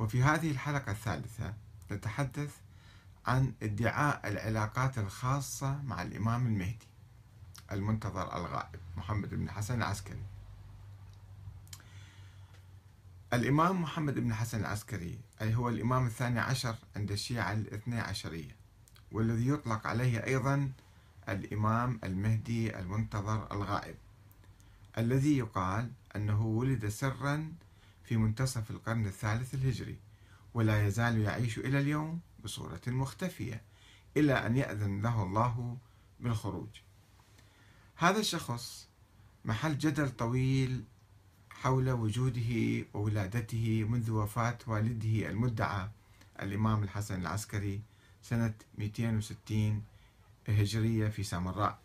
وفي هذه الحلقة الثالثة نتحدث عن ادعاء العلاقات الخاصة مع الإمام المهدي المنتظر الغائب محمد بن حسن العسكري. الإمام محمد بن حسن العسكري أي هو الإمام الثاني عشر عند الشيعة الاثنى عشرية والذي يطلق عليه أيضا الإمام المهدي المنتظر الغائب الذي يقال أنه ولد سرا في منتصف القرن الثالث الهجري ولا يزال يعيش إلى اليوم بصورة مختفية إلى أن يأذن له الله بالخروج. هذا الشخص محل جدل طويل حول وجوده وولادته منذ وفاة والده المدعى الإمام الحسن العسكري سنة 260 هجرية في سامراء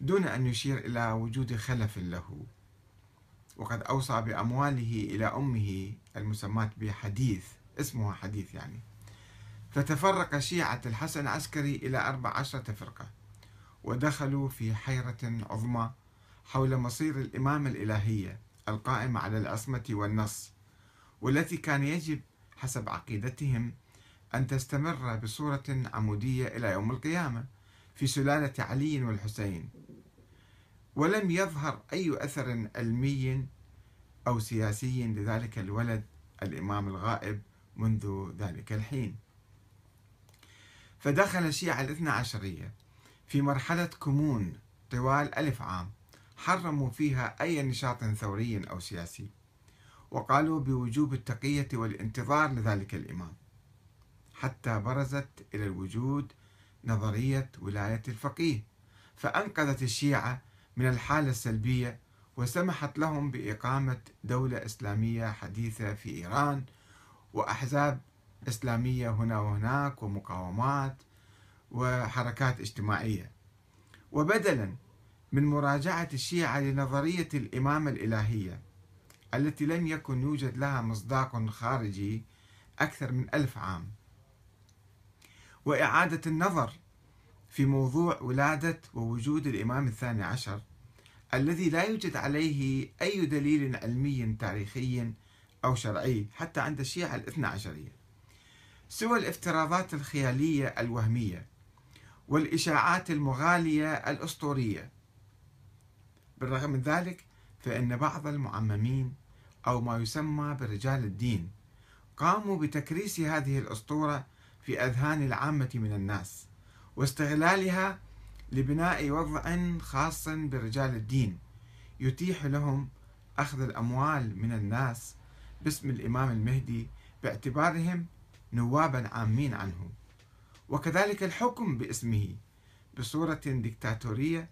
دون أن يشير إلى وجود خلف له. وقد أوصى بأمواله إلى أمه المسماة بحديث اسمها حديث يعني. فتفرق شيعة الحسن العسكري إلى أربع عشرة فرقة ودخلوا في حيرة عظمى حول مصير الإمامة الإلهية القائمة على العصمة والنص والتي كان يجب حسب عقيدتهم أن تستمر بصورة عمودية إلى يوم القيامة في سلالة علي والحسين. ولم يظهر أي أثر علمي أو سياسي لذلك الولد الإمام الغائب منذ ذلك الحين. فدخل الشيعة الاثنى عشرية في مرحلة كمون طوال ألف عام حرموا فيها أي نشاط ثوري أو سياسي وقالوا بوجوب التقية والانتظار لذلك الإمام حتى برزت إلى الوجود نظرية ولاية الفقيه. فأنقذت الشيعة من الحالة السلبية وسمحت لهم بإقامة دولة إسلامية حديثة في إيران وأحزاب إسلامية هنا وهناك ومقاومات وحركات اجتماعية. وبدلا من مراجعة الشيعة لنظرية الإمامة الإلهية التي لم يكن يوجد لها مصداق خارجي أكثر من ألف عام. وإعادة النظر في موضوع ولادة ووجود الإمام الثاني عشر الذي لا يوجد عليه أي دليل علمي تاريخي أو شرعي حتى عند الشيعة الاثنى عشرية سوى الافتراضات الخيالية الوهمية والإشاعات المغالية الأسطورية. بالرغم من ذلك فإن بعض المعممين أو ما يسمى برجال الدين قاموا بتكريس هذه الأسطورة في أذهان العامة من الناس. واستغلالها لبناء وضع خاص برجال الدين يتيح لهم أخذ الأموال من الناس باسم الإمام المهدي باعتبارهم نوابا عامين عنه. وكذلك الحكم باسمه بصورة ديكتاتورية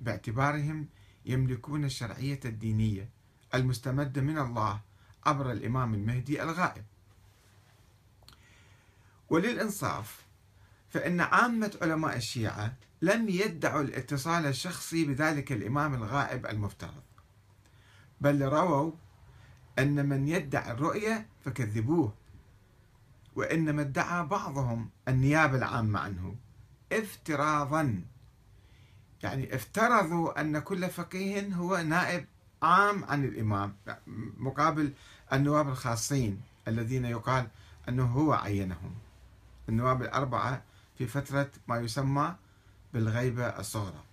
باعتبارهم يملكون الشرعية الدينية المستمدة من الله عبر الإمام المهدي الغائب. وللإنصاف فإن عامة علماء الشيعة لم يدعوا الاتصال الشخصي بذلك الإمام الغائب المفترض بل رووا أن من يدعي الرؤية فكذبوه وإنما ادعى بعضهم النيابة العامة عنه افتراضا. يعني افترضوا أن كل فقيه هو نائب عام عن الإمام مقابل النواب الخاصين الذين يقال أنه هو عينهم. النواب الأربعة في فترة ما يسمى بالغيبة الصغرى.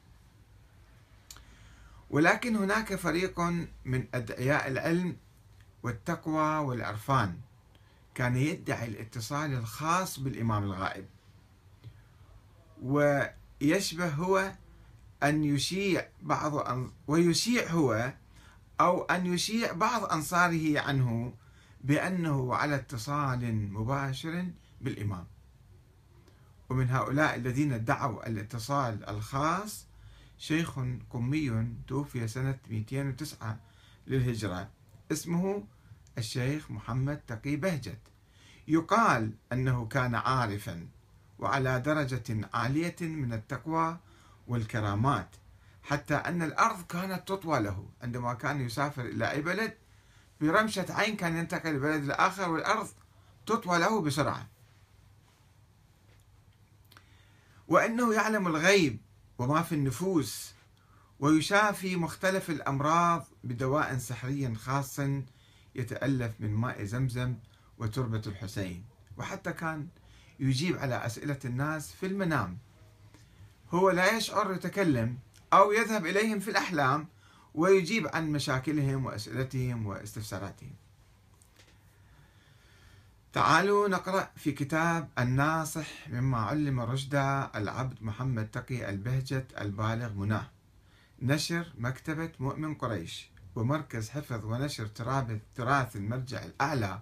ولكن هناك فريق من أدعياء العلم والتقوى والعرفان كان يدعي الاتصال الخاص بالإمام الغائب. ويشبه هو أن يشيع بعض ويشيع هو أو أن يشيع بعض أنصاره عنه بأنه على اتصال مباشر بالإمام. ومن هؤلاء الذين ادعوا الاتصال الخاص شيخ قمي توفي سنة 209 للهجرة. اسمه الشيخ محمد تقي بهجت. يقال أنه كان عارفا وعلى درجة عالية من التقوى والكرامات حتى أن الأرض كانت تطوى له. عندما كان يسافر إلى أي بلد برمشة عين كان ينتقل لبلد الآخر والأرض تطوى له بسرعة. وأنه يعلم الغيب وما في النفوس ويشافي مختلف الأمراض بدواء سحري خاص يتألف من ماء زمزم وتربة الحسين. وحتى كان يجيب على أسئلة الناس في المنام. هو لا يشعر يتكلم أو يذهب إليهم في الأحلام ويجيب عن مشاكلهم وأسئلتهم واستفساراتهم. تعالوا نقرأ في كتاب الناصح مما علم رشدا العبد محمد تقي البهجت البالغ مناه. نشر مكتبة مؤمن قريش ومركز حفظ ونشر تراث المرجع الأعلى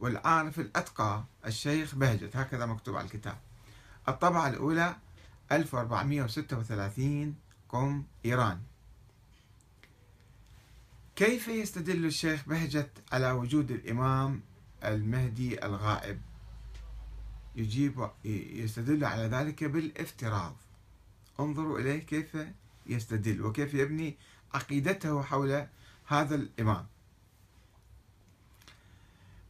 والعارف الأتقى الشيخ بهجت. هكذا مكتوب على الكتاب. الطبعة الأولى 1436 قم إيران. كيف يستدل الشيخ بهجت على وجود الإمام المهدي الغائب. يجيب يستدل على ذلك بالافتراض. انظروا إليه كيف يستدل وكيف يبني عقيدته حول هذا الإمام.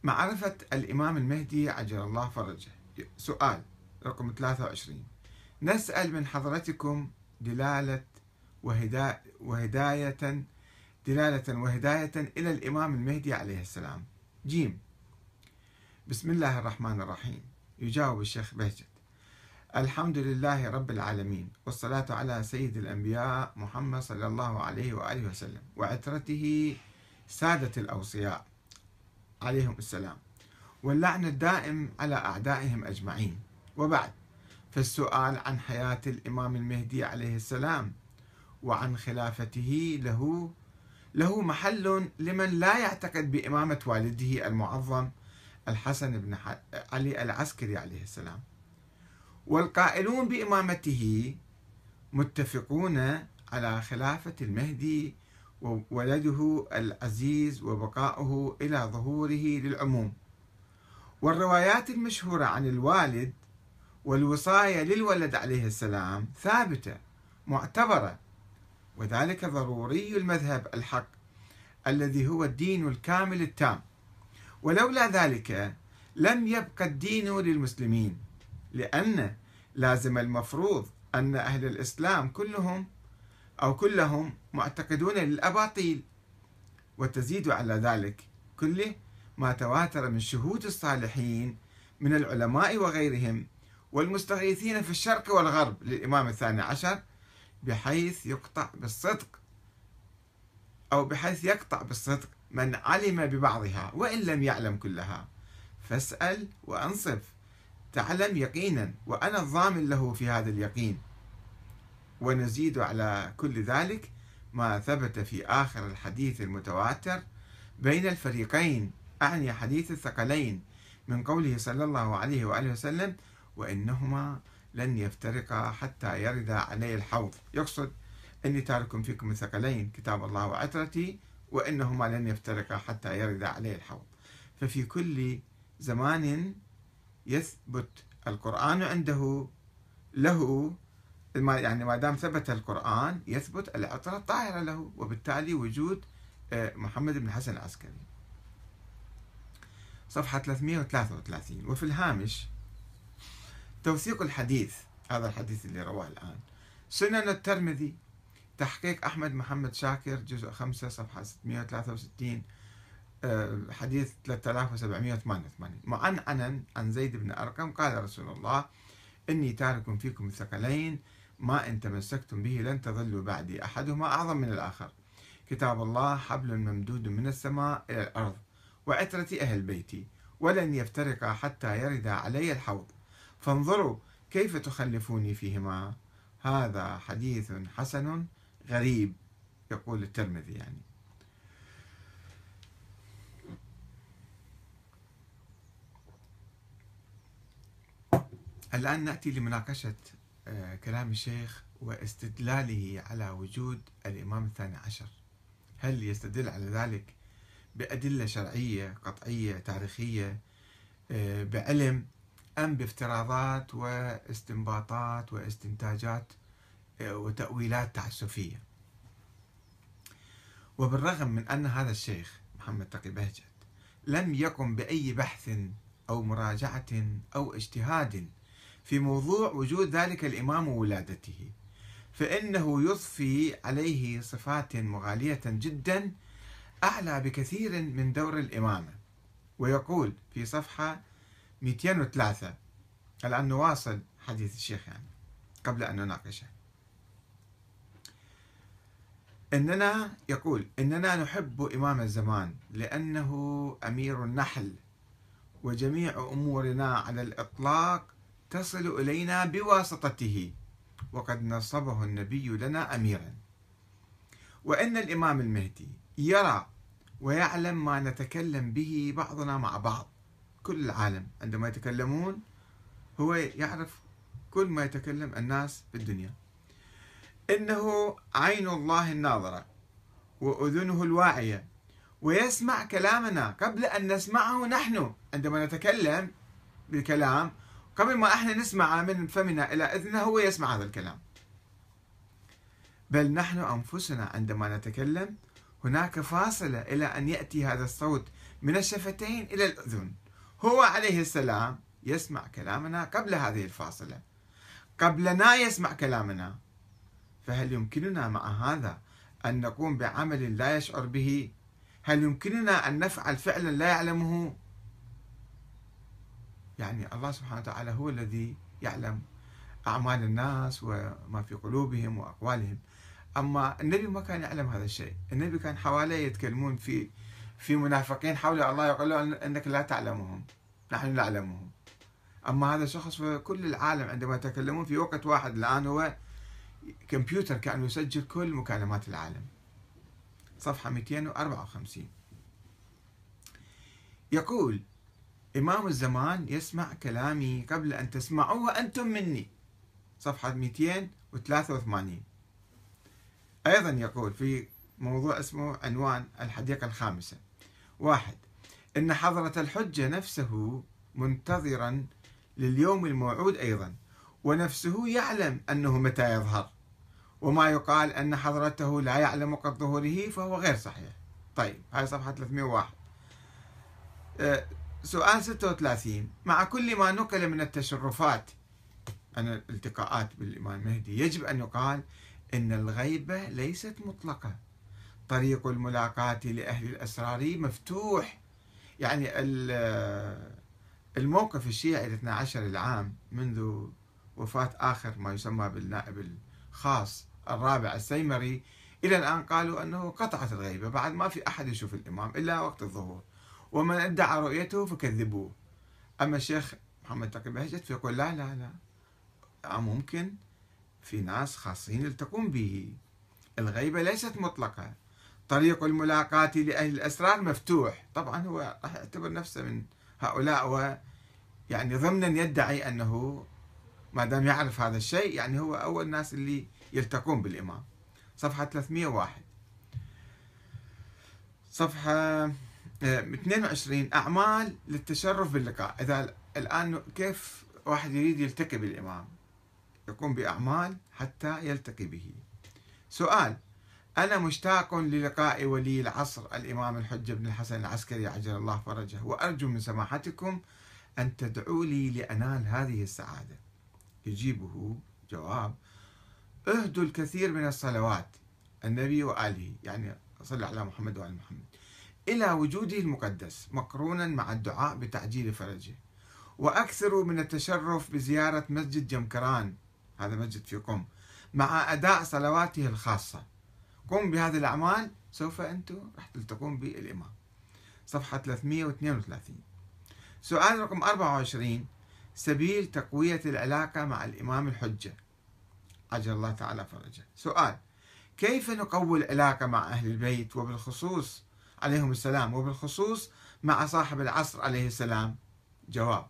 معرفة الإمام المهدي عجل الله فرجه. سؤال رقم 23 نسأل من حضرتكم دلالة وهداية, دلالة وهداية إلى الإمام المهدي عليه السلام. جيم. بسم الله الرحمن الرحيم. يجاوب الشيخ بهجت. الحمد لله رب العالمين والصلاة على سيد الأنبياء محمد صلى الله عليه وآله وسلم وعترته سادة الأوصياء عليهم السلام واللعن الدائم على أعدائهم أجمعين. وبعد فالسؤال عن حياة الإمام المهدي عليه السلام وعن خلافته له له محل لمن لا يعتقد بإمامة والده المعظم الحسن بن علي العسكري عليه السلام. والقائلون بإمامته متفقون على خلافة المهدي وولده العزيز وبقاؤه إلى ظهوره للعموم. والروايات المشهورة عن الوالد والوصاية للولد عليه السلام ثابتة معتبرة. وذلك ضروري المذهب الحق الذي هو الدين الكامل التام. ولولا ذلك لم يبقى الدين للمسلمين لأن لازم المفروض أن أهل الإسلام كلهم أو كلهم معتقدون للأباطيل. وتزيد على ذلك كله ما تواتر من شهود الصالحين من العلماء وغيرهم والمستغيثين في الشرق والغرب للإمام الثاني عشر بحيث يقطع بالصدق أو بحيث يقطع بالصدق. من علم ببعضها وإن لم يعلم كلها. فاسأل وأنصف. تعلم يقينا وأنا الضامن له في هذا اليقين. ونزيد على كل ذلك ما ثبت في آخر الحديث المتواتر. بين الفريقين أعني حديث الثقلين من قوله صلى الله عليه وآله وسلم وإنهما لن يفترقا حتى يرد علي الحوض يقصد أني تارك فيكم الثقلين. كتاب الله وعترتي وإنهما لن يفترقا حتى يرد علي الحوض. ففي كل زمان يثبت القرآن عنده له يعني ما دام ثبت القرآن يثبت العطرة الطاهرة له وبالتالي وجود آه، محمد بن حسن العسكري. صفحة 333 وفي الهامش توثيق الحديث هذا الحديث اللي رواه الآن. سنن الترمذي تحقيق أحمد محمد شاكر جزء 5 صفحة 663 آه، حديث 3788 معنعنا عن زيد بن أرقم قال رسول الله إني تارك فيكم الثقلين ما إن تمسكتم به لن تضلوا بعدي أحدهما أعظم من الآخر. كتاب الله حبل ممدود من السماء إلى الأرض وعترة أهل بيتي ولن يفترقا حتى يرد علي الحوض. فانظروا كيف تخلفوني فيهما. هذا حديث حسن غريب يقول الترمذي يعني. الآن نأتي لمناقشة آه، كلام الشيخ واستدلاله على وجود الإمام الثاني عشر. هل يستدل على ذلك بأدلة شرعية قطعية تاريخية آه، بعلم أم بافتراضات واستنباطات واستنتاجات؟ وتأويلات تعسفية. وبالرغم من أن هذا الشيخ محمد تقي بهجت لم يقم بأي بحث أو مراجعة أو اجتهاد في موضوع وجود ذلك الإمام وولادته فإنه يضفي عليه صفات مغالية جدا أعلى بكثير من دور الإمامة. ويقول في صفحة 203 الآن نواصل حديث الشيخ يعني قبل أن نناقشه. إننا يقول إننا نحب إمام الزمان لأنه أمير النحل وجميع أمورنا على الإطلاق تصل إلينا بواسطته وقد نصبه النبي لنا أميرا. وإن الإمام المهدي يرى ويعلم ما نتكلم به بعضنا مع بعض. كل العالم عندما يتكلمون هو يعرف كل ما يتكلم الناس في الدنيا إنه عين الله الناظرة وأذنه الواعية. ويسمع كلامنا. قبل أن نسمعه نحن عندما نتكلم بالكلام قبل ما إحنا نسمع من فمنا إلى إذنه هو يسمع هذا الكلام. بل نحن أنفسنا عندما نتكلم هناك فاصلة إلى أن يأتي هذا الصوت من الشفتين إلى الأذن. هو عليه السلام يسمع كلامنا قبل هذه الفاصلة. قبلنا يسمع كلامنا فهل يمكننا مع هذا أن نقوم بعمل لا يشعر به؟ هل يمكننا أن نفعل فعلا لا يعلمه؟ يعني الله سبحانه وتعالى هو الذي يعلم أعمال الناس وما في قلوبهم وأقوالهم. أما النبي ما كان يعلم هذا الشيء. النبي كان حواليه يتكلمون في في منافقين حول الله يقول له أنك لا تعلمهم. نحن نعلمهم. أما هذا شخص في كل العالم عندما يتكلمون في وقت واحد الآن هو كمبيوتر كان يسجل كل مكالمات العالم. صفحة 254 يقول إمام الزمان يسمع كلامي قبل أن تسمعوه أنتم مني. صفحة 283 أيضا يقول في موضوع اسمه عنوان الحديقة الخامسة. واحد إن حضرة الحجة نفسه منتظرا لليوم الموعود أيضا ونفسه يعلم أنه متى يظهر. وما يقال أن حضرته لا يعلم وقت ظهوره فهو غير صحيح. طيب هاي صفحة 301 أه سؤال 36 مع كل ما نقل من التشرفات عن الالتقاءات بالإمام المهدي يجب أن يقال إن الغيبة ليست مطلقة. طريق الملاقاة لأهل الأسرار مفتوح. يعني الموقف الشيعي الاثنى عشر العام منذ وفاة آخر ما يسمى بالنائب الخاص الرابع السيمري إلى الآن قالوا أنه قطعت الغيبة بعد ما في أحد يشوف الإمام إلا وقت الظهور ومن ادعى رؤيته فكذبوه. أما الشيخ محمد تقي بهجت فيقول لا لا لا. ممكن في ناس خاصين يلتقون به. الغيبة ليست مطلقة. طريق الملاقاة لأهل الأسرار مفتوح. طبعا هو راح يعتبر نفسه من هؤلاء و يعني ضمنا يدعي أنه ما دام يعرف هذا الشيء يعني هو أول الناس اللي يلتقون بالإمام. صفحة 301 صفحة 22 آه، أعمال للتشرف باللقاء. إذا الآن كيف واحد يريد يلتقي بالإمام؟ يقوم بأعمال حتى يلتقي به. سؤال أنا مشتاق للقاء ولي العصر الإمام الحجة بن الحسن العسكري عجل الله فرجه. وأرجو من سماحتكم أن تدعوا لي لأنال هذه السعادة. يجيبه جواب اهدوا الكثير من الصلوات النبي وآله يعني صلى على محمد وآل محمد إلى وجوده المقدس مقرونا مع الدعاء بتعجيل فرجه. وأكثروا من التشرف بزيارة مسجد جمكران هذا مسجد في قم مع أداء صلواته الخاصة. قم بهذه الأعمال سوف أنتم راح تلتقون بالإمام. صفحة 332 سؤال رقم 24 سبيل تقوية العلاقة مع الإمام الحجة. عجل الله تعالى فرجه. سؤال كيف نقوي العلاقة مع أهل البيت وبالخصوص عليهم السلام وبالخصوص مع صاحب العصر عليه السلام؟ جواب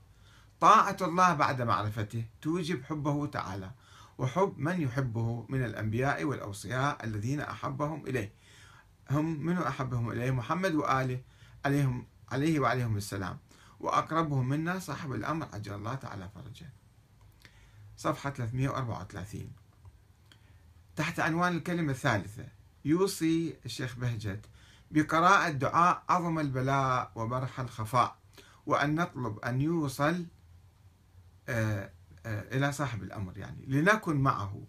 طاعة الله بعد معرفته توجب حبه تعالى وحب من يحبه من الأنبياء والأوصياء الذين أحبهم إليه. هم من أحبهم إليه؟ محمد وآله عليهم عليه وعليهم السلام. وأقربهم منا صاحب الأمر عجل الله تعالى فرجه. صفحة 334 تحت عنوان الكلمة الثالثة يوصي الشيخ بهجت بقراءة دعاء عظم البلاء وبرح الخفاء وأن نطلب أن يوصل آه، آه، إلى صاحب الأمر يعني لنكن معه.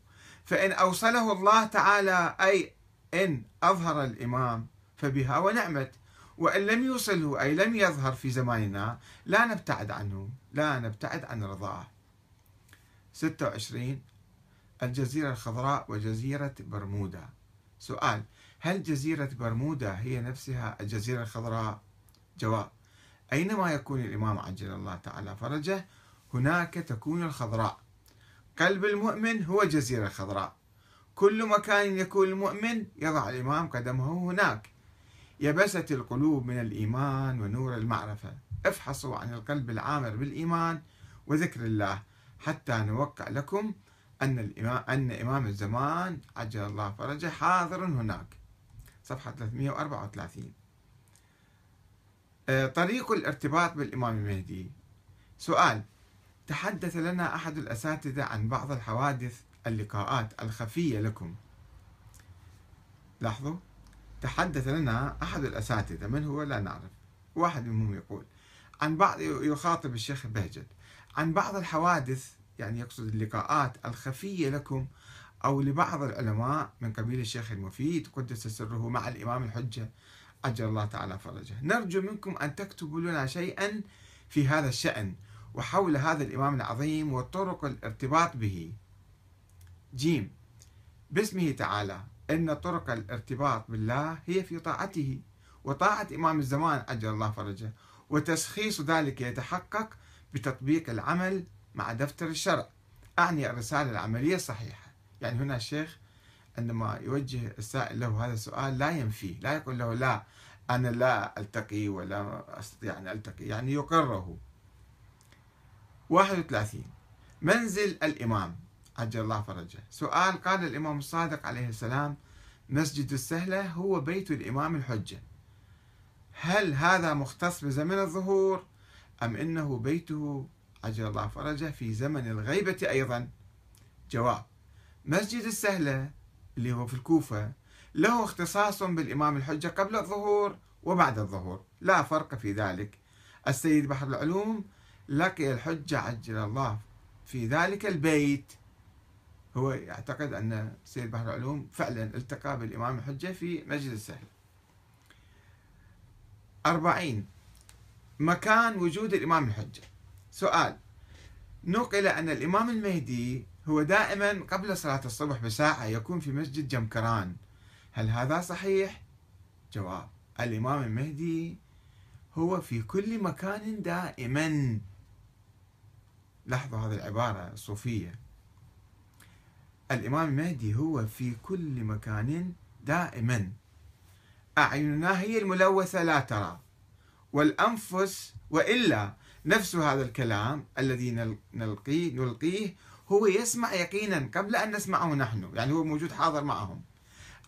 فإن أوصله الله تعالى أي إن أظهر الإمام فبها ونعمت. وإن لم يوصله أي لم يظهر في زماننا لا نبتعد عنه لا نبتعد عن رضاه. 26 الجزيرة الخضراء وجزيرة برمودا. سؤال هل جزيرة برمودا هي نفسها الجزيرة الخضراء؟ جواب أينما يكون الإمام عجل الله تعالى فرجه هناك تكون الخضراء. قلب المؤمن هو جزيرة خضراء. كل مكان يكون المؤمن يضع الإمام قدمه هناك. يبست القلوب من الإيمان ونور المعرفة. افحصوا عن القلب العامر بالإيمان وذكر الله حتى نوقع لكم أن الإمام أن إمام الزمان عجل الله فرجه حاضر هناك. صفحة 334 آه، طريق الارتباط بالإمام المهدي سؤال تحدث لنا أحد الأساتذة عن بعض الحوادث اللقاءات الخفية لكم؟ لاحظوا. تحدث لنا أحد الأساتذة من هو؟ لا نعرف. واحد منهم يقول عن بعض يخاطب الشيخ بهجت عن بعض الحوادث يعني يقصد اللقاءات الخفية لكم أو لبعض العلماء من قبيل الشيخ المفيد قدس سره مع الإمام الحجة عجل الله تعالى فرجه. نرجو منكم أن تكتبوا لنا شيئا في هذا الشأن وحول هذا الإمام العظيم وطرق الارتباط به. جيم باسمه تعالى. إن طرق الارتباط بالله هي في طاعته وطاعة إمام الزمان عجل الله فرجه وتشخيص ذلك يتحقق بتطبيق العمل مع دفتر الشرع. أعني الرسالة العملية الصحيحة. يعني هنا الشيخ عندما يوجه السائل له هذا السؤال لا ينفيه لا يقول له لا أنا لا ألتقي ولا أستطيع أن ألتقي يعني يقره. 31 منزل الإمام. عجل الله فرجه. سؤال قال الإمام الصادق عليه السلام مسجد السهلة هو بيت الإمام الحجة. هل هذا مختص بزمن الظهور أم إنه بيته عجل الله فرجه في زمن الغيبة أيضا؟ جواب مسجد السهلة اللي هو في الكوفة له اختصاص بالإمام الحجة قبل الظهور وبعد الظهور. لا فرق في ذلك. السيد بحر العلوم لقي الحجة عجل الله في ذلك البيت. هو يعتقد أن السيد بحر العلوم فعلا التقى بالإمام الحجة في مسجد السهل. أربعين. مكان وجود الإمام الحجة. سؤال. نقل أن الإمام المهدي هو دائما قبل صلاة الصبح بساعة يكون في مسجد جمكران. هل هذا صحيح؟ جواب. الإمام المهدي هو في كل مكان دائما. لاحظوا هذه العبارة الصوفية. الإمام المهدي هو في كل مكان دائما. أعيننا هي الملوثة لا ترى والأنفس وإلا نفس هذا الكلام الذي نلقيه نلقيه هو يسمع يقينا قبل أن نسمعه نحن يعني هو موجود حاضر معهم.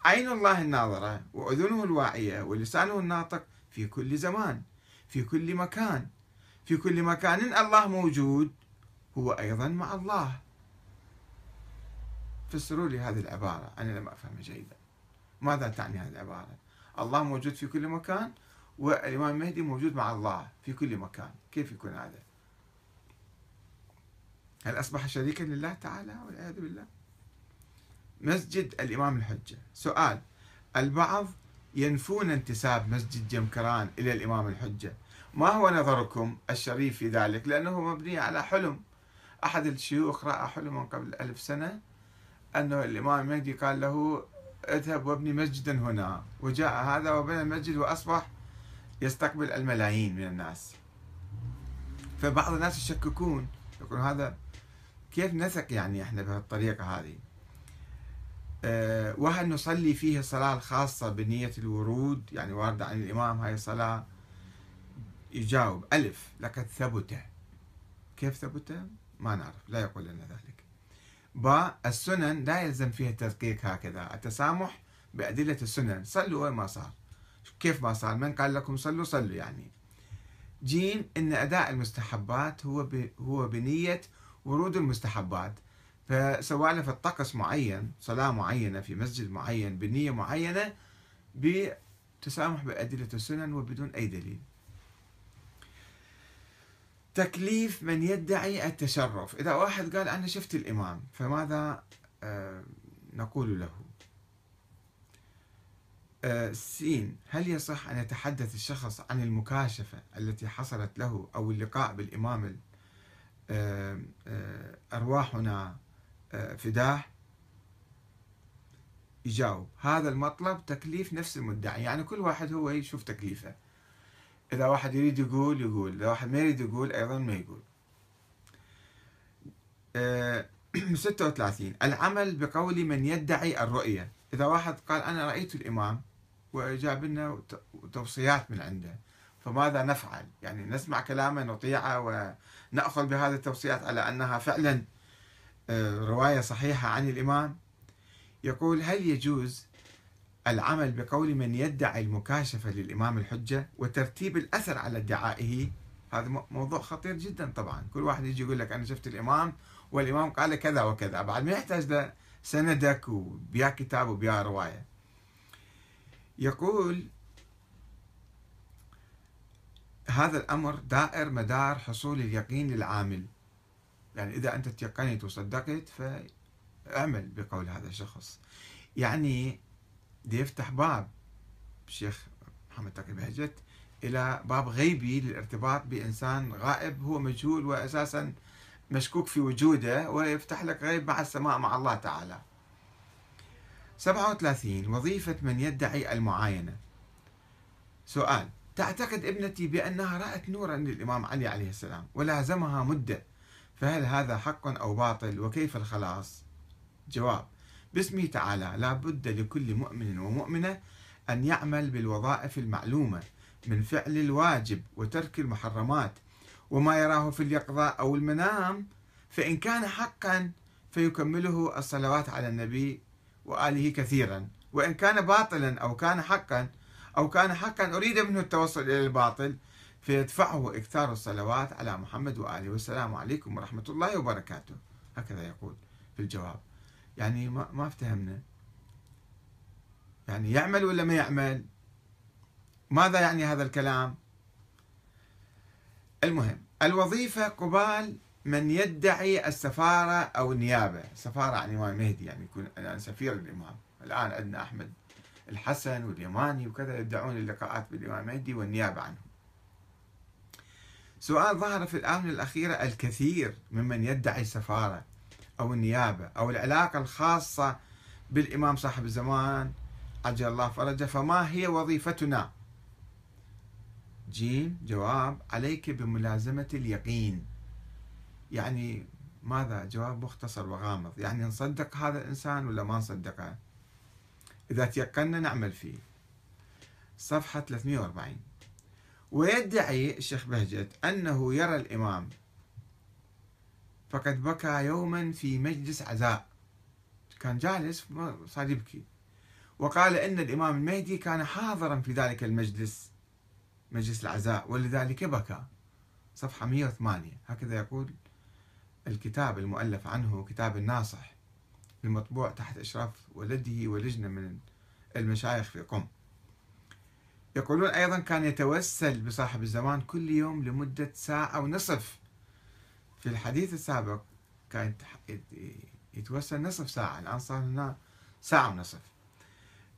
عين الله الناظرة وأذنه الواعية ولسانه الناطق في كل زمان في كل مكان في كل مكان الله موجود هو أيضا مع الله. فسروا لي هذه العبارة. أنا لم أفهم جيدا. ماذا تعني هذه العبارة؟ الله موجود في كل مكان والإمام المهدي موجود مع الله في كل مكان. كيف يكون هذا؟ هل أصبح شريكا لله تعالى والعياذ بالله؟ مسجد الإمام الحجة. سؤال البعض ينفون انتساب مسجد جمكران إلى الإمام الحجة. ما هو نظركم الشريف في ذلك؟ لأنه مبني على حلم. أحد الشيوخ رأى حلما قبل ألف سنة أنه الإمام المهدي قال له اذهب وابني مسجدا هنا. وجاء هذا وبنى المسجد وأصبح يستقبل الملايين من الناس. فبعض الناس يشككون يقولون هذا كيف نثق يعني إحنا بهالطريقة هذه؟ أه وهل نصلي فيه الصلاة الخاصة بنية الورود؟ يعني واردة عن الإمام هاي الصلاة؟ يجاوب ألف لقد ثبت. كيف ثبت؟ ما نعرف لا يقول لنا ذلك. باء السنن لا يلزم فيها التدقيق هكذا. التسامح بأدلة السنن. صلوا وين ما صار. كيف ما صار؟ من قال لكم صلوا؟ صلوا يعني. جيم إن أداء المستحبات هو ب... هو بنية ورود المستحبات. فسواء في الطقس معين صلاة معينة في مسجد معين بنية معينة بتسامح بأدلة السنن وبدون أي دليل. تكليف من يدعي التشرف. إذا واحد قال أنا شفت الإمام فماذا آه، نقول له؟ آه، سين هل يصح أن يتحدث الشخص عن المكاشفة التي حصلت له أو اللقاء بالإمام آه، أرواحنا فداه؟ يجاوب. هذا المطلب تكليف نفس المدعي يعني كل واحد هو يشوف تكليفه. إذا واحد يريد يقول يقول إذا واحد ما يريد يقول أيضا ما يقول. 36 العمل بقول من يدعي الرؤية. إذا واحد قال أنا رأيت الإمام وجاب لنا توصيات من عنده فماذا نفعل؟ يعني نسمع كلامه نطيعه ونأخذ بهذه التوصيات على أنها فعلا آه، رواية صحيحة عن الإمام. يقول هل يجوز العمل بقول من يدعي المكاشفة للإمام الحجة وترتيب الأثر على ادعائه هذا موضوع خطير جدا طبعا. كل واحد يجي يقول لك أنا شفت الإمام والإمام قال كذا وكذا. بعد ما يحتاج سندك وبيا كتاب وبيا رواية. يقول هذا الأمر دائر مدار حصول اليقين للعامل. يعني إذا أنت تيقنت وصدقت فاعمل بقول هذا الشخص. يعني دي يفتح باب الشيخ محمد تقي بهجت إلى باب غيبي للارتباط بإنسان غائب هو مجهول وأساسا مشكوك في وجوده ويفتح لك غيب مع السماء مع الله تعالى. 37 وظيفة من يدعي المعاينة. سؤال تعتقد ابنتي بأنها رأت نورا للإمام علي عليه السلام ولازمها مدة فهل هذا حق أو باطل وكيف الخلاص؟ جواب باسمه تعالى. لا بد لكل مؤمن ومؤمنة أن يعمل بالوظائف المعلومة من فعل الواجب وترك المحرمات. وما يراه في اليقظة أو المنام فإن كان حقا فيكمله الصلوات على النبي وآله كثيرا. وإن كان باطلا أو كان حقا أو كان حقا أريد منه التوصل إلى الباطل فيدفعه إكثار الصلوات على محمد وآله. والسلام عليكم ورحمة الله وبركاته. هكذا يقول في الجواب. يعني ما ما افتهمنا. يعني يعمل ولا ما يعمل؟ ماذا يعني هذا الكلام؟ المهم الوظيفة قبال من يدعي السفارة أو النيابة. السفارة عن الإمام المهدي يعني يكون أنا سفير الإمام. الآن عندنا أحمد الحسن واليماني وكذا يدعون اللقاءات بالإمام المهدي والنيابة عنه سؤال ظهر في الآونة الأخيرة الكثير ممن يدعي السفارة. أو النيابة أو العلاقة الخاصة بالإمام صاحب الزمان عجل الله فرجه فما هي وظيفتنا؟ جيم جواب عليك بملازمة اليقين. يعني ماذا؟ جواب مختصر وغامض. يعني نصدق هذا الإنسان ولا ما نصدقه؟ إذا تيقنا نعمل فيه. صفحة 340 ويدعي الشيخ بهجت أنه يرى الإمام فقد بكى يوما في مجلس عزاء. كان جالس صار يبكي. وقال إن الإمام المهدي كان حاضرا في ذلك المجلس مجلس العزاء ولذلك بكى. صفحة 108 هكذا يقول الكتاب المؤلف عنه كتاب الناصح المطبوع تحت إشراف ولده ولجنة من المشايخ في قم. يقولون أيضا كان يتوسل بصاحب الزمان كل يوم لمدة ساعة ونصف. في الحديث السابق كان يتوسل نصف ساعة الآن صار هنا ساعة ونصف.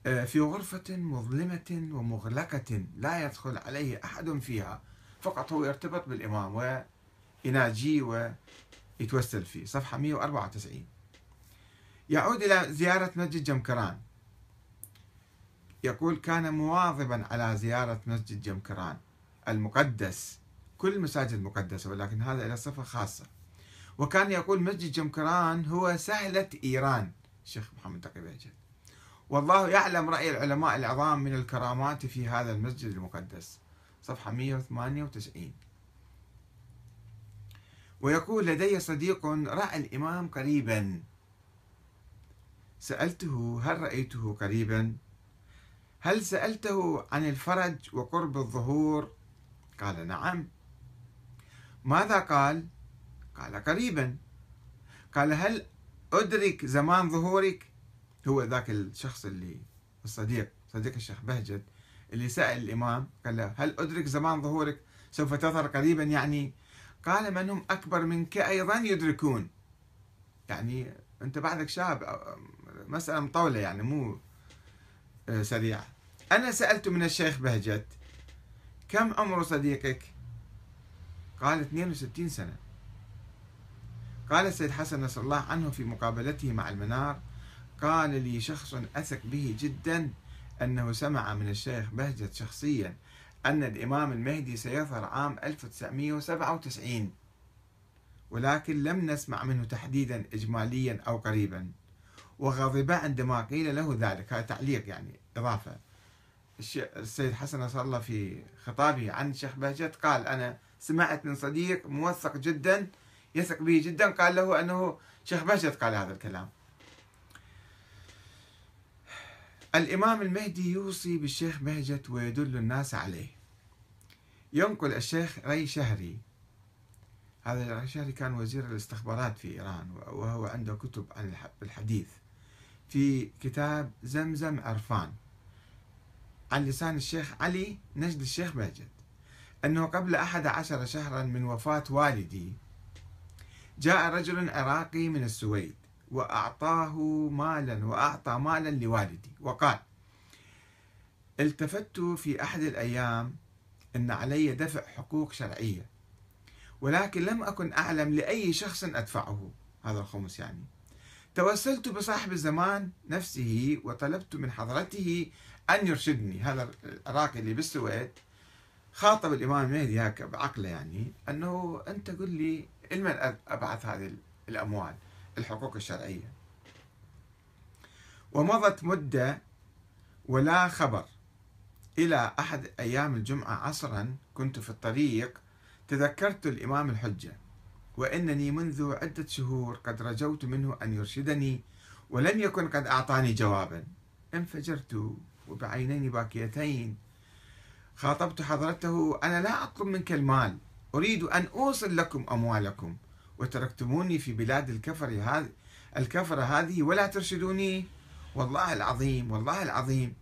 آه، في غرفة مظلمة ومغلقة لا يدخل عليه أحد فيها. فقط هو يرتبط بالإمام ويناجيه ويتوسل فيه. صفحة 194 يعود إلى زيارة مسجد جمكران. يقول كان مواظبا على زيارة مسجد جمكران المقدس كل المساجد مقدسة ولكن هذا له صفة خاصة. وكان يقول مسجد جمكران هو سهلة إيران. الشيخ محمد تقي بهجت والله يعلم رأي العلماء العظام من الكرامات في هذا المسجد المقدس. صفحة 198 ويقول لدي صديق رأى الإمام قريبا. سألته هل رأيته قريبا؟ هل سألته عن الفرج وقرب الظهور؟ قال نعم. ماذا قال؟ قال قريبا. قال هل أدرك زمان ظهورك؟ هو ذاك الشخص اللي الصديق صديق الشيخ بهجت اللي سأل الإمام قال له هل أدرك زمان ظهورك؟ سوف تظهر قريبا يعني؟ قال من هم أكبر منك أيضا يدركون. يعني أنت بعدك شاب مسألة مطولة يعني مو سريعة. أنا سألت من الشيخ بهجت كم عمر صديقك؟ قال 62 سنة. قال السيد حسن نصر الله عنه في مقابلته مع المنار قال لي شخص أثق به جدا أنه سمع من الشيخ بهجت شخصيا أن الإمام المهدي سيظهر عام 1997 ولكن لم نسمع منه تحديدا إجماليا أو قريبا. وغضب عندما قيل له ذلك. هذا تعليق يعني إضافة. السيد حسن نصر الله في خطابه عن الشيخ بهجت قال أنا سمعت من صديق موثق جدا يثق به جدا قال له أنه شيخ بهجت قال هذا الكلام. الإمام المهدي يوصي بالشيخ بهجت ويدل الناس عليه. ينقل الشيخ ري شهري. هذا ري شهري كان وزير الاستخبارات في إيران وهو عنده كتب عن الحديث في كتاب زمزم عرفان. عن لسان الشيخ علي نجد الشيخ بهجت أنه قبل أحد عشر شهرا من وفاة والدي جاء رجل عراقي من السويد وأعطاه مالا وأعطى مالا لوالدي وقال التفت في أحد الأيام أن علي دفع حقوق شرعية ولكن لم أكن أعلم لأي شخص أدفعه. هذا الخمس يعني. توسلت بصاحب الزمان نفسه وطلبت من حضرته أن يرشدني. هذا العراقي اللي بالسويد خاطب الإمام المهدي هكا بعقله يعني أنه أنت قل لي لمن أبعث هذه الأموال الحقوق الشرعية. ومضت مدة ولا خبر إلى أحد أيام الجمعة عصرا كنت في الطريق تذكرت الإمام الحجة وإنني منذ عدة شهور قد رجوت منه أن يرشدني ولم يكن قد أعطاني جوابا. انفجرت وبعينين باكيتين خاطبت حضرته أنا لا أطلب منك المال أريد أن أوصل لكم أموالكم وتركتموني في بلاد الكفر هذه الكفرة هذه ولا ترشدوني؟ والله العظيم والله العظيم.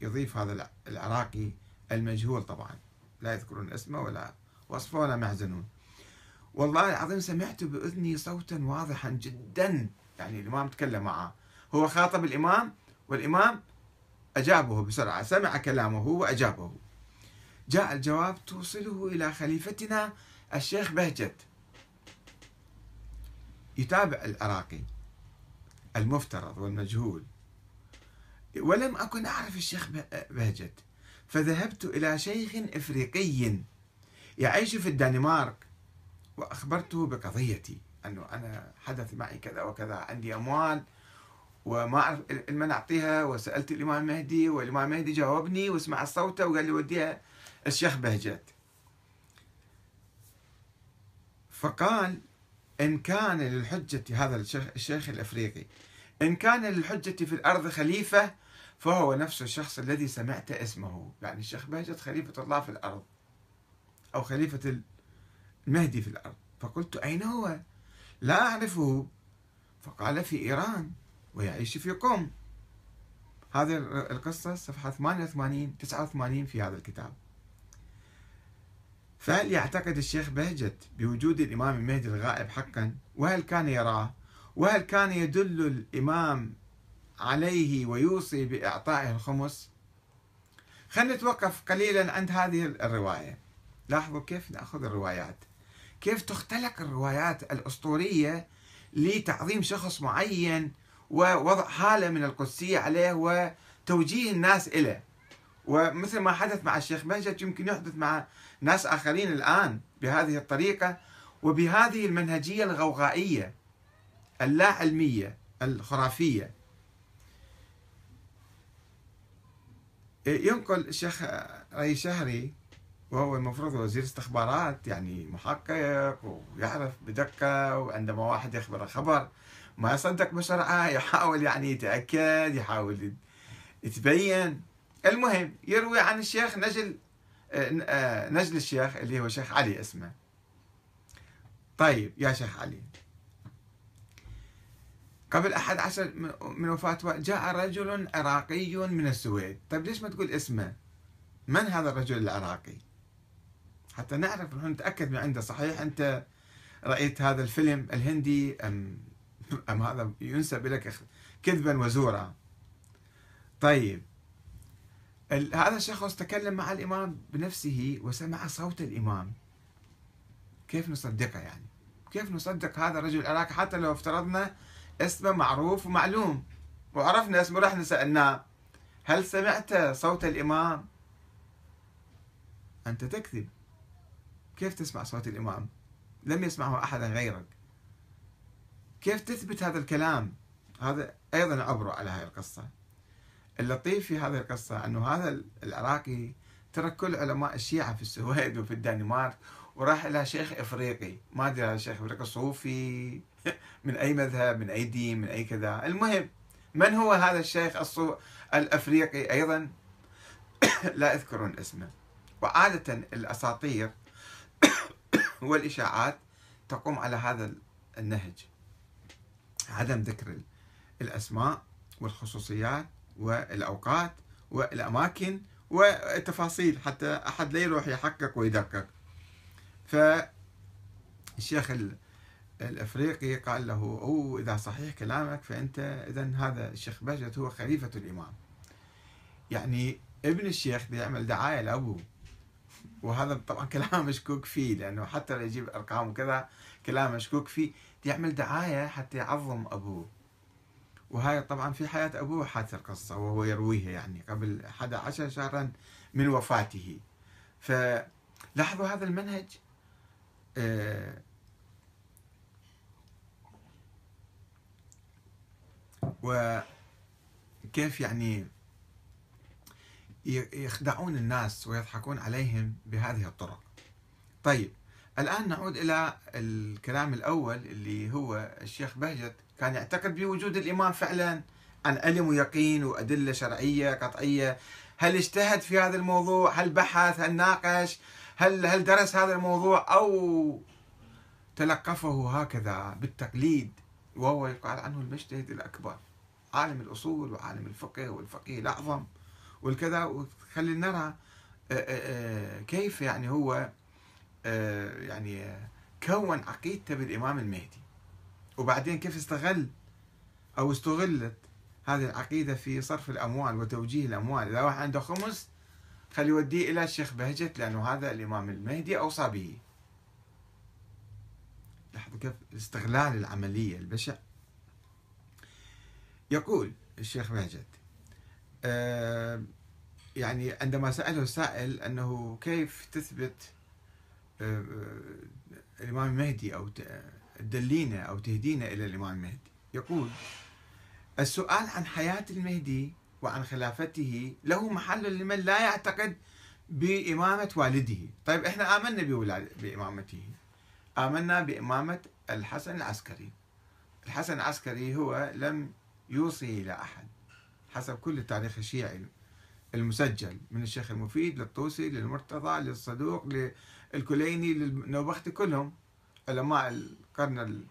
يضيف هذا العراقي المجهول طبعا لا يذكرون اسمه ولا وصفه ولا محزنون والله العظيم سمعت بأذني صوتا واضحا جدا. يعني الإمام تكلم معه. هو خاطب الإمام والإمام أجابه بسرعة سمع كلامه وأجابه. جاء الجواب توصله إلى خليفتنا الشيخ بهجت. يتابع العراقي المفترض والمجهول. ولم أكن أعرف الشيخ بهجت فذهبت إلى شيخ إفريقي يعيش في الدنمارك وأخبرته بقضيتي أنه أنا حدث معي كذا وكذا عندي أموال وما أعرف لمن أعطيها وسألت الإمام المهدي والإمام المهدي جاوبني وسمع صوته وقال لي وديها الشيخ بهجت. فقال إن كان للحجة هذا الشيخ, الأفريقي. إن كان للحجة في الأرض خليفة فهو نفس الشخص الذي سمعت اسمه. يعني الشيخ بهجت خليفة الله في الأرض أو خليفة المهدي في الأرض. فقلت أين هو؟ لا أعرفه. فقال في إيران ويعيش في قم. هذه القصة صفحة 88 89 في هذا الكتاب. فهل يعتقد الشيخ بهجت بوجود الإمام المهدي الغائب حقا؟ وهل كان يراه؟ وهل كان يدل الإمام عليه ويوصي بإعطائه الخمس؟ خلينا نتوقف قليلا عند هذه الرواية. لاحظوا كيف نأخذ الروايات. كيف تختلق الروايات الأسطورية لتعظيم شخص معين ووضع حالة من القدسية عليه وتوجيه الناس إليه؟ ومثل ما حدث مع الشيخ بهجت يمكن يحدث مع ناس آخرين الآن بهذه الطريقة وبهذه المنهجية الغوغائية اللا علمية الخرافية. ينقل الشيخ ري شهري وهو المفروض وزير استخبارات يعني محقق ويعرف بدقة وعندما واحد يخبر خبر ما يصدق بسرعة يحاول يعني يتأكد يحاول يتبين. المهم يروي عن الشيخ نجل نجل الشيخ اللي هو شيخ علي اسمه. طيب يا شيخ علي. قبل أحد عشر من وفاة جاء رجل عراقي من السويد. طيب ليش ما تقول اسمه؟ من هذا الرجل العراقي؟ حتى نعرف نتأكد من عنده. صحيح أنت رأيت هذا الفيلم الهندي أم, أم هذا ينسب لك كذبا وزورا. طيب هذا الشخص تكلم مع الإمام بنفسه وسمع صوت الإمام. كيف نصدقه يعني؟ كيف نصدق هذا الرجل؟ العراقي حتى لو افترضنا اسمه معروف ومعلوم وعرفنا اسمه رحنا سألناه هل سمعت صوت الإمام؟ أنت تكذب. كيف تسمع صوت الإمام؟ لم يسمعه أحدا غيرك. كيف تثبت هذا الكلام؟ هذا أيضا أبرأ على هذه القصة. اللطيف في هذه القصة أنه هذا العراقي ترك كل علماء الشيعة في السويد وفي الدنمارك وراح إلى شيخ إفريقي. ما أدري هذا الشيخ إفريقي صوفي من أي مذهب من أي دين من أي كذا. المهم من هو هذا الشيخ الصو... الأفريقي أيضا؟ لا يذكرون اسمه. وعادة الأساطير والإشاعات تقوم على هذا النهج. عدم ذكر الأسماء والخصوصيات والأوقات والأماكن والتفاصيل حتى أحد لا يروح يحقق ويدقق. فالشيخ الأفريقي قال له أو إذا صحيح كلامك فأنت اذا هذا الشيخ بهجت هو خليفة الإمام. يعني ابن الشيخ يعمل دعاية لأبوه. وهذا طبعا كلام مشكوك فيه لأنه حتى لو يجيب أرقام وكذا كلام مشكوك فيه. يعمل دعاية حتى يعظم أبوه. وهاي طبعا في حياة أبوه حادثة القصة وهو يرويها يعني قبل 11 شهرا من وفاته. فلاحظوا هذا المنهج؟ آه وكيف يعني يخدعون الناس ويضحكون عليهم بهذه الطرق. طيب الآن نعود إلى الكلام الأول اللي هو الشيخ بهجت كان يعتقد بوجود الإمام فعلا. عن علم ويقين وأدلة شرعية قطعية. هل اجتهد في هذا الموضوع؟ هل بحث؟ هل ناقش؟ هل هل درس هذا الموضوع؟ أو تلقفه هكذا بالتقليد. وهو يقال عنه المجتهد الأكبر. عالم الأصول وعالم الفقه والفقيه الأعظم والكذا. وخلي نرى آه، آه، آه، كيف يعني هو يعني كون عقيدته بالإمام المهدي. وبعدين كيف استغل أو استغلت هذه العقيدة في صرف الأموال وتوجيه الأموال؟ إذا واحد عنده خمس خلي يوديه إلى الشيخ بهجت لأنه هذا الإمام المهدي أوصى به. لاحظوا كيف استغلال العملية البشع. يقول الشيخ بهجت آه يعني عندما سأله السائل أنه كيف تثبت آه الإمام المهدي أو تدلينا أو تهدينا إلى الإمام المهدي. يقول السؤال عن حياة المهدي وعن خلافته له محل لمن لا يعتقد بإمامة والده. طيب إحنا آمنا بإمامته. آمنا بإمامة الحسن العسكري. الحسن العسكري هو لم يوصي إلى أحد. حسب كل التاريخ الشيعي المسجل من الشيخ المفيد للطوسي للمرتضى للصدوق للكليني للنوبختي كلهم. علماء القرن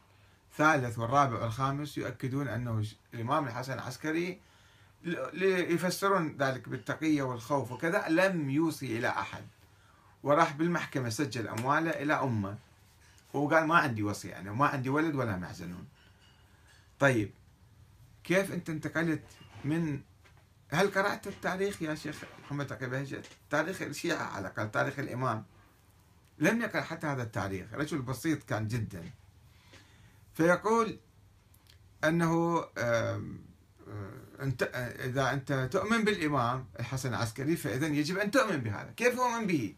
الثالث والرابع والخامس يؤكدون أنه الإمام الحسن العسكري ليفسرون ذلك بالتقية والخوف وكذا لم يوصي إلى أحد. وراح بالمحكمة سجل أمواله إلى أمة. وقال ما عندي وصي يعني ما عندي ولد ولا محزنون طيب كيف أنت انتقلت من هل قرأت التاريخ يا شيخ محمد تقي بهجت تاريخ الشيعة على الأقل تاريخ الإمام. لم يقرأ حتى هذا التاريخ رجل بسيط كان جدا. فيقول أنه أنت إذا أنت تؤمن بالإمام الحسن العسكري فاذا يجب أن تؤمن بهذا، كيف اؤمن به؟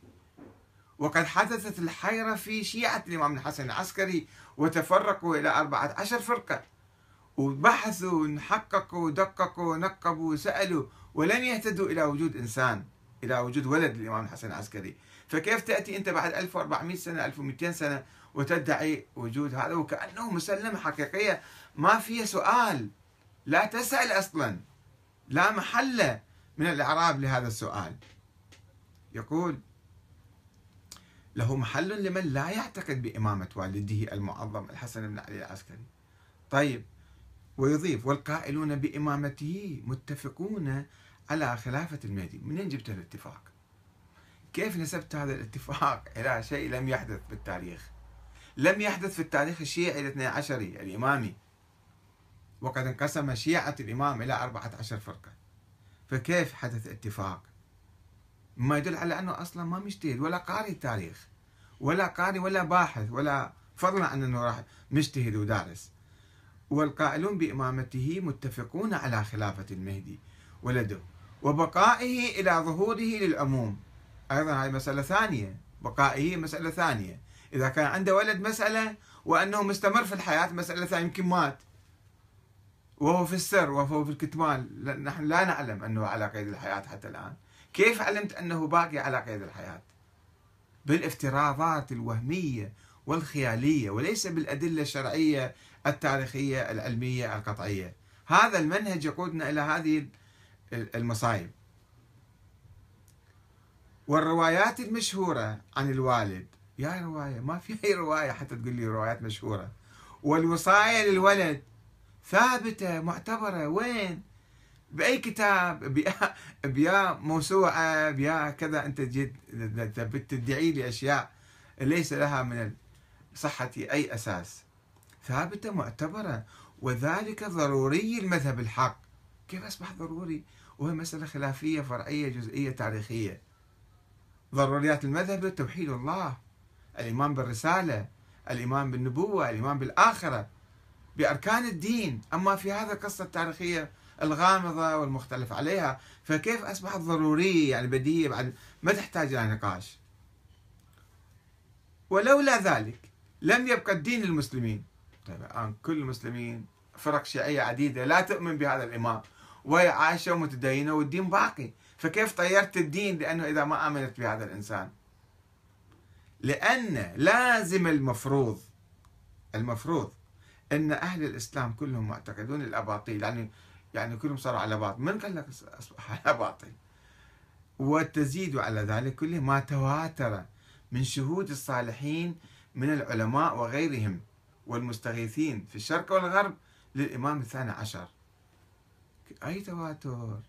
وقد حدثت الحيرة في شيعة الإمام الحسن العسكري وتفرقوا إلى 14 فرقة. وبحثوا حققوا دققوا نقبوا سألوا ولم يهتدوا إلى وجود إنسان إلى وجود ولد للإمام الحسن العسكري. فكيف تأتي أنت بعد 1400 سنة 1200 سنة وتدعي وجود هذا؟ وكأنه مسلمة حقيقية. ما فيها سؤال. لا تسأل أصلا. لا محل من الإعراب لهذا السؤال. يقول له محل لمن لا يعتقد بإمامة والده المعظم الحسن بن علي العسكري. طيب ويضيف والقائلون بإمامته متفقون على خلافة المهدي. منين جبت الاتفاق؟ كيف نسبت هذا الاتفاق إلى شيء لم يحدث بالتاريخ لم يحدث في التاريخ الشيعي الاثني عشري الإمامي وقد انقسم شيعة الإمام إلى أربعة عشر فرقة. فكيف حدث اتفاق؟ ما يدل على أنه أصلا ما مجتهد ولا قاري التاريخ ولا قاري ولا باحث ولا فضلا عن أنه راح مجتهد ودارس. والقائلون بإمامته متفقون على خلافة المهدي ولده وبقائه إلى ظهوره للعموم. أيضا هذه مسألة ثانية بقائه مسألة ثانية. إذا كان عنده ولد مسألة وأنه مستمر في الحياة مسألة ثانية يمكن مات. وهو في السر وهو في الكتمان. نحن لا نعلم أنه على قيد الحياة حتى الآن. كيف علمت أنه باقي على قيد الحياة؟ بالافتراضات الوهمية والخيالية وليس بالأدلة الشرعية التاريخية العلمية القطعية. هذا المنهج يقودنا إلى هذه المصايب. والروايات المشهورة عن الوالد. يا رواية ما في أي رواية حتى تقول لي روايات مشهورة. والوصاية للولد ثابتة معتبرة. وين؟ بأي كتاب؟ بيا موسوعة بيا كذا. أنت جيت تدعي لي أشياء ليس لها من صحة أي أساس. ثابتة معتبرة. وذلك ضروري المذهب الحق. كيف أصبح ضروري؟ وهي مسألة خلافية فرعية جزئية تاريخية. ضروريات المذهب توحيد الله الإيمان بالرسالة الإيمان بالنبوة الإيمان بالآخرة بأركان الدين. أما في هذا القصة التاريخية الغامضة والمختلف عليها فكيف أصبحت ضرورية يعني بديهية بعد ما تحتاج إلى نقاش؟ ولولا ذلك لم يبقى الدين للمسلمين. طيب الآن كل المسلمين فرق شيعية عديدة لا تؤمن بهذا الإمام وهي عايشة ومتدينة والدين باقي. فكيف طيرت الدين لأنه إذا ما آمنت بهذا الإنسان؟ لأن لازم المفروض المفروض أن أهل الإسلام كلهم معتقدون الأباطيل يعني يعني كلهم صاروا على باطل. من قال لك أصبح على باطل؟ وتزيد على ذلك كله ما تواتر من شهود الصالحين من العلماء وغيرهم والمستغيثين في الشرق والغرب للإمام الثاني عشر. أي تواتر؟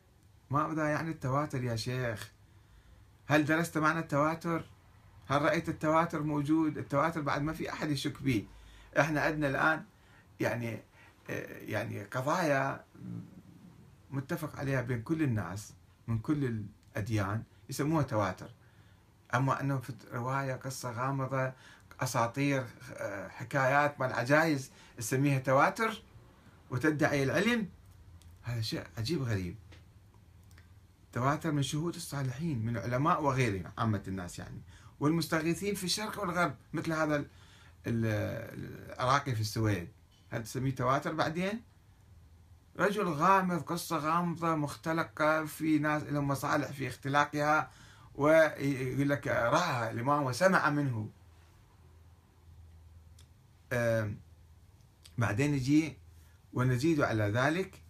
ماذا يعني التواتر يا شيخ. هل درست معنى التواتر؟ هل رأيت التواتر موجود؟ التواتر بعد ما في أحد يشك به إحنا عندنا الآن يعني يعني قضايا متفق عليها بين كل الناس من كل الأديان يسموها تواتر. أما أنه في رواية قصة غامضة أساطير حكايات مال عجائز تسميها تواتر وتدعي العلم هذا شيء عجيب غريب تواتر من شهود الصالحين من العلماء وغيرهم عامة الناس يعني. والمستغيثين في الشرق والغرب مثل هذا العراقي في السويد. هل تسميه تواتر بعدين؟ رجل غامض قصة غامضة مختلقة في ناس لهم مصالح في اختلاقها ويقول لك رأى الإمام وسمع منه. بعدين يجي ونزيد على ذلك.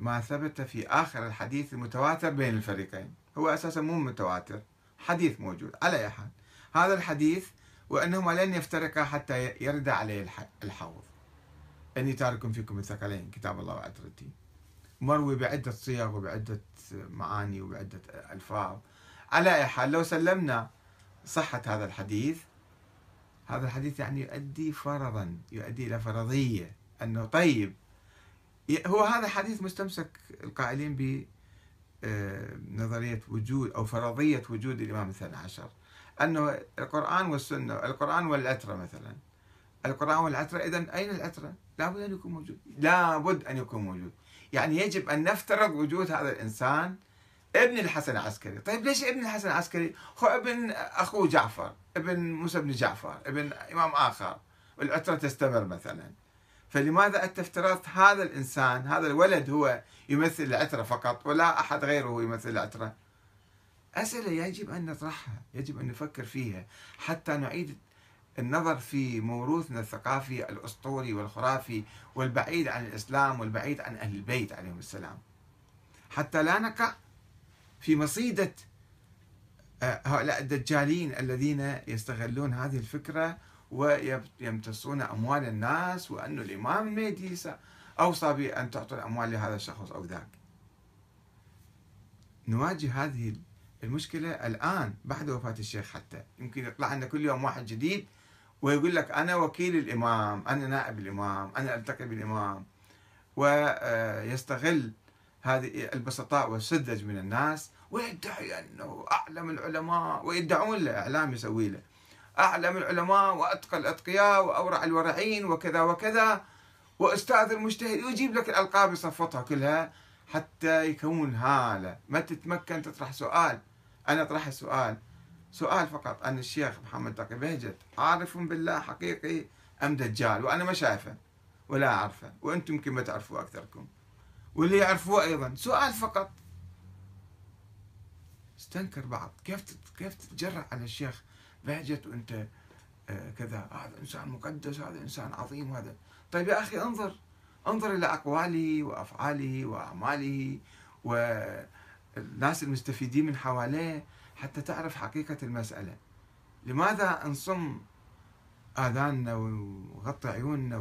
ما ثبت في آخر الحديث المتواتر بين الفريقين. هو أساسا مو متواتر حديث موجود على أي حال. هذا الحديث وأنهما لن يفترقا حتى يرد عليه الحوض. أني تارك فيكم الثقلين كتاب الله وعترتي مروي بعدة صيغ وبعدة معاني وبعدة ألفاظ. على أي حال لو سلمنا صحة هذا الحديث هذا الحديث يعني يؤدي فرضا يؤدي إلى فرضية. أنه طيب هو هذا حديث مستمسك القائلين ب آه، نظرية وجود أو فرضية وجود الإمام الثاني عشر. أنه القرآن والسنة القرآن والعترة مثلا. القرآن والعترة إذا أين العترة؟ لابد أن يكون موجود. لابد أن يكون موجود. يعني يجب أن نفترض وجود هذا الإنسان ابن الحسن العسكري. طيب ليش ابن الحسن العسكري؟ هو ابن أخوه جعفر ابن موسى بن جعفر ابن إمام آخر. والعترة تستمر مثلا. فلماذا أنت افترضت هذا الإنسان هذا الولد هو يمثل العترة فقط ولا أحد غيره يمثل العترة؟ أسئلة يجب أن نطرحها يجب أن نفكر فيها. حتى نعيد النظر في موروثنا الثقافي الأسطوري والخرافي والبعيد عن الإسلام والبعيد عن أهل البيت عليهم السلام. حتى لا نقع في مصيدة آه، هؤلاء الدجالين الذين يستغلون هذه الفكرة ويمتصون أموال الناس وأن الإمام المهدي أوصى بأن تعطوا الأموال لهذا الشخص أو ذاك. نواجه هذه المشكلة الآن بعد وفاة الشيخ حتى. يمكن يطلع لنا كل يوم واحد جديد ويقول لك أنا وكيل الإمام أنا نائب الإمام أنا ألتقي بالإمام. ويستغل هذه البسطاء والسذج من الناس ويدعي أنه أعلم العلماء ويدعون له إعلام يسوي له. أعلم العلماء وأتقى الأتقياء وأورع الورعين وكذا وكذا. وأستاذ المجتهد ويجيب لك الألقاب يصفطها كلها حتى يكون هالة. ما تتمكن تطرح سؤال. أنا أطرح السؤال سؤال فقط أن الشيخ محمد تقي بهجت. عارف بالله حقيقي أم دجال؟ وأنا ما شايفه ولا أعرفه. وأنتم يمكن ما تعرفوه أكثركم. واللي يعرفوه أيضا. سؤال فقط. استنكر بعض. كيف كيف تتجرأ على الشيخ بهجت وأنت آه، كذا. هذا إنسان مقدس هذا إنسان عظيم هذا. طيب يا أخي انظر انظر إلى أقواله وأفعاله وأعماله والناس المستفيدين من حواليه حتى تعرف حقيقة المسألة. لماذا نصم آذاننا ونغطي عيوننا